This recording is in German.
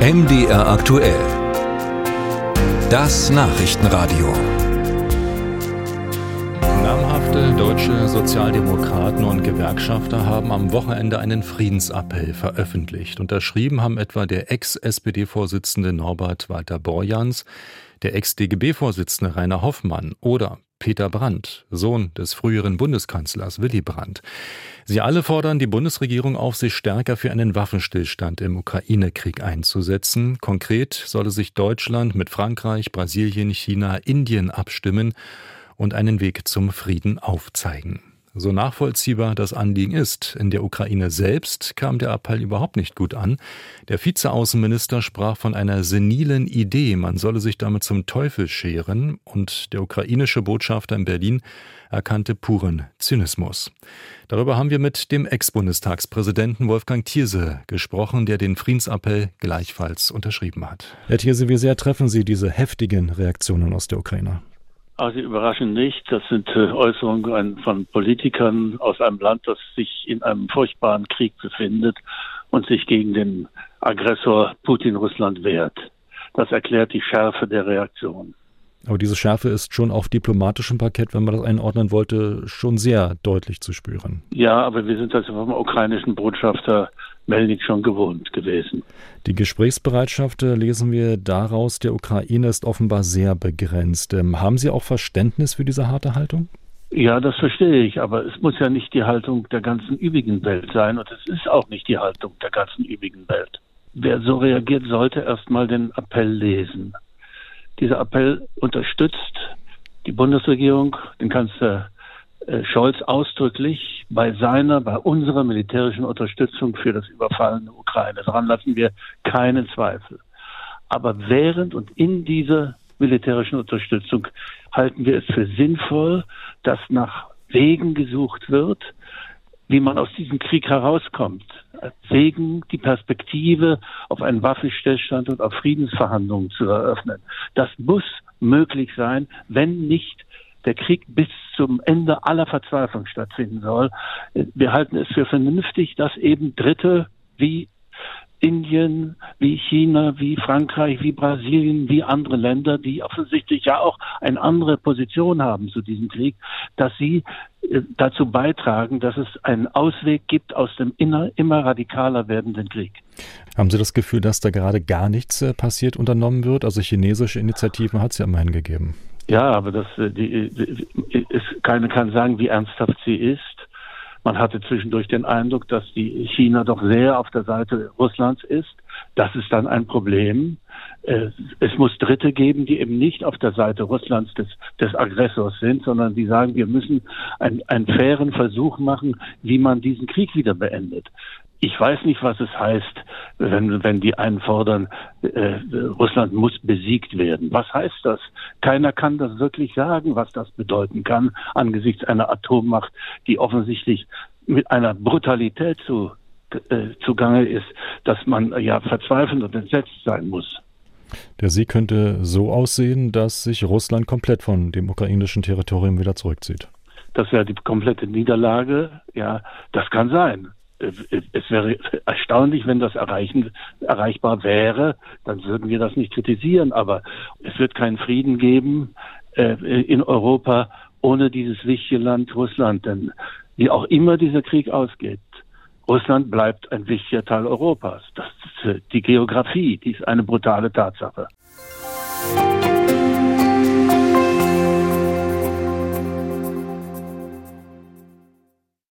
MDR aktuell. Das Nachrichtenradio. Namhafte deutsche Sozialdemokraten und Gewerkschafter haben am Wochenende einen Friedensappell veröffentlicht. Unterschrieben haben etwa der Ex-SPD-Vorsitzende Norbert Walter Borjans, der Ex-DGB-Vorsitzende Rainer Hoffmann oder Peter Brandt, Sohn des früheren Bundeskanzlers Willy Brandt. Sie alle fordern die Bundesregierung auf, sich stärker für einen Waffenstillstand im Ukraine-Krieg einzusetzen. Konkret solle sich Deutschland mit Frankreich, Brasilien, China, Indien abstimmen und einen Weg zum Frieden aufzeigen. So nachvollziehbar das Anliegen ist, in der Ukraine selbst kam der Appell überhaupt nicht gut an. Der Vizeaußenminister sprach von einer senilen Idee, man solle sich damit zum Teufel scheren, und der ukrainische Botschafter in Berlin erkannte puren Zynismus. Darüber haben wir mit dem Ex-Bundestagspräsidenten Wolfgang Thierse gesprochen, der den Friedensappell gleichfalls unterschrieben hat. Herr Thierse, wie sehr treffen Sie diese heftigen Reaktionen aus der Ukraine? Also überraschend nicht. Das sind äh, Äußerungen von Politikern aus einem Land, das sich in einem furchtbaren Krieg befindet und sich gegen den Aggressor Putin Russland wehrt. Das erklärt die Schärfe der Reaktion. Aber diese Schärfe ist schon auf diplomatischem Parkett, wenn man das einordnen wollte, schon sehr deutlich zu spüren. Ja, aber wir sind das vom ukrainischen Botschafter Melnik schon gewohnt gewesen. Die Gesprächsbereitschaft, äh, lesen wir daraus, der Ukraine ist offenbar sehr begrenzt. Ähm, haben Sie auch Verständnis für diese harte Haltung? Ja, das verstehe ich, aber es muss ja nicht die Haltung der ganzen übrigen Welt sein und es ist auch nicht die Haltung der ganzen übrigen Welt. Wer so reagiert, sollte erstmal den Appell lesen. Dieser Appell unterstützt die Bundesregierung, den Kanzler Scholz ausdrücklich bei seiner, bei unserer militärischen Unterstützung für das überfallene Ukraine. Daran lassen wir keinen Zweifel. Aber während und in dieser militärischen Unterstützung halten wir es für sinnvoll, dass nach Wegen gesucht wird, wie man aus diesem Krieg herauskommt. Wegen die Perspektive auf einen Waffenstillstand und auf Friedensverhandlungen zu eröffnen. Das muss möglich sein, wenn nicht der Krieg bis zum Ende aller Verzweiflung stattfinden soll. Wir halten es für vernünftig, dass eben Dritte wie Indien, wie China, wie Frankreich, wie Brasilien, wie andere Länder, die offensichtlich ja auch eine andere Position haben zu diesem Krieg, dass sie äh, dazu beitragen, dass es einen Ausweg gibt aus dem immer radikaler werdenden Krieg. Haben Sie das Gefühl, dass da gerade gar nichts äh, passiert unternommen wird? Also chinesische Initiativen hat es ja immerhin gegeben. Ja, aber das, äh, die, die, ist, keiner kann sagen, wie ernsthaft sie ist. Man hatte zwischendurch den Eindruck, dass die China doch sehr auf der Seite Russlands ist. Das ist dann ein Problem. Es muss Dritte geben, die eben nicht auf der Seite Russlands des, des Aggressors sind, sondern die sagen, wir müssen ein, einen fairen Versuch machen, wie man diesen Krieg wieder beendet. Ich weiß nicht, was es heißt, wenn, wenn die einen fordern, äh, Russland muss besiegt werden. Was heißt das? Keiner kann das wirklich sagen, was das bedeuten kann angesichts einer Atommacht, die offensichtlich mit einer Brutalität zu, äh, zugange ist, dass man ja verzweifelt und entsetzt sein muss. Der Sieg könnte so aussehen, dass sich Russland komplett von dem ukrainischen Territorium wieder zurückzieht. Das wäre die komplette Niederlage. Ja, das kann sein es wäre erstaunlich, wenn das erreichen, erreichbar wäre, dann würden wir das nicht kritisieren, aber es wird keinen Frieden geben äh, in Europa ohne dieses wichtige Land Russland, denn wie auch immer dieser Krieg ausgeht, Russland bleibt ein wichtiger Teil Europas. Das ist die Geografie, die ist eine brutale Tatsache. Musik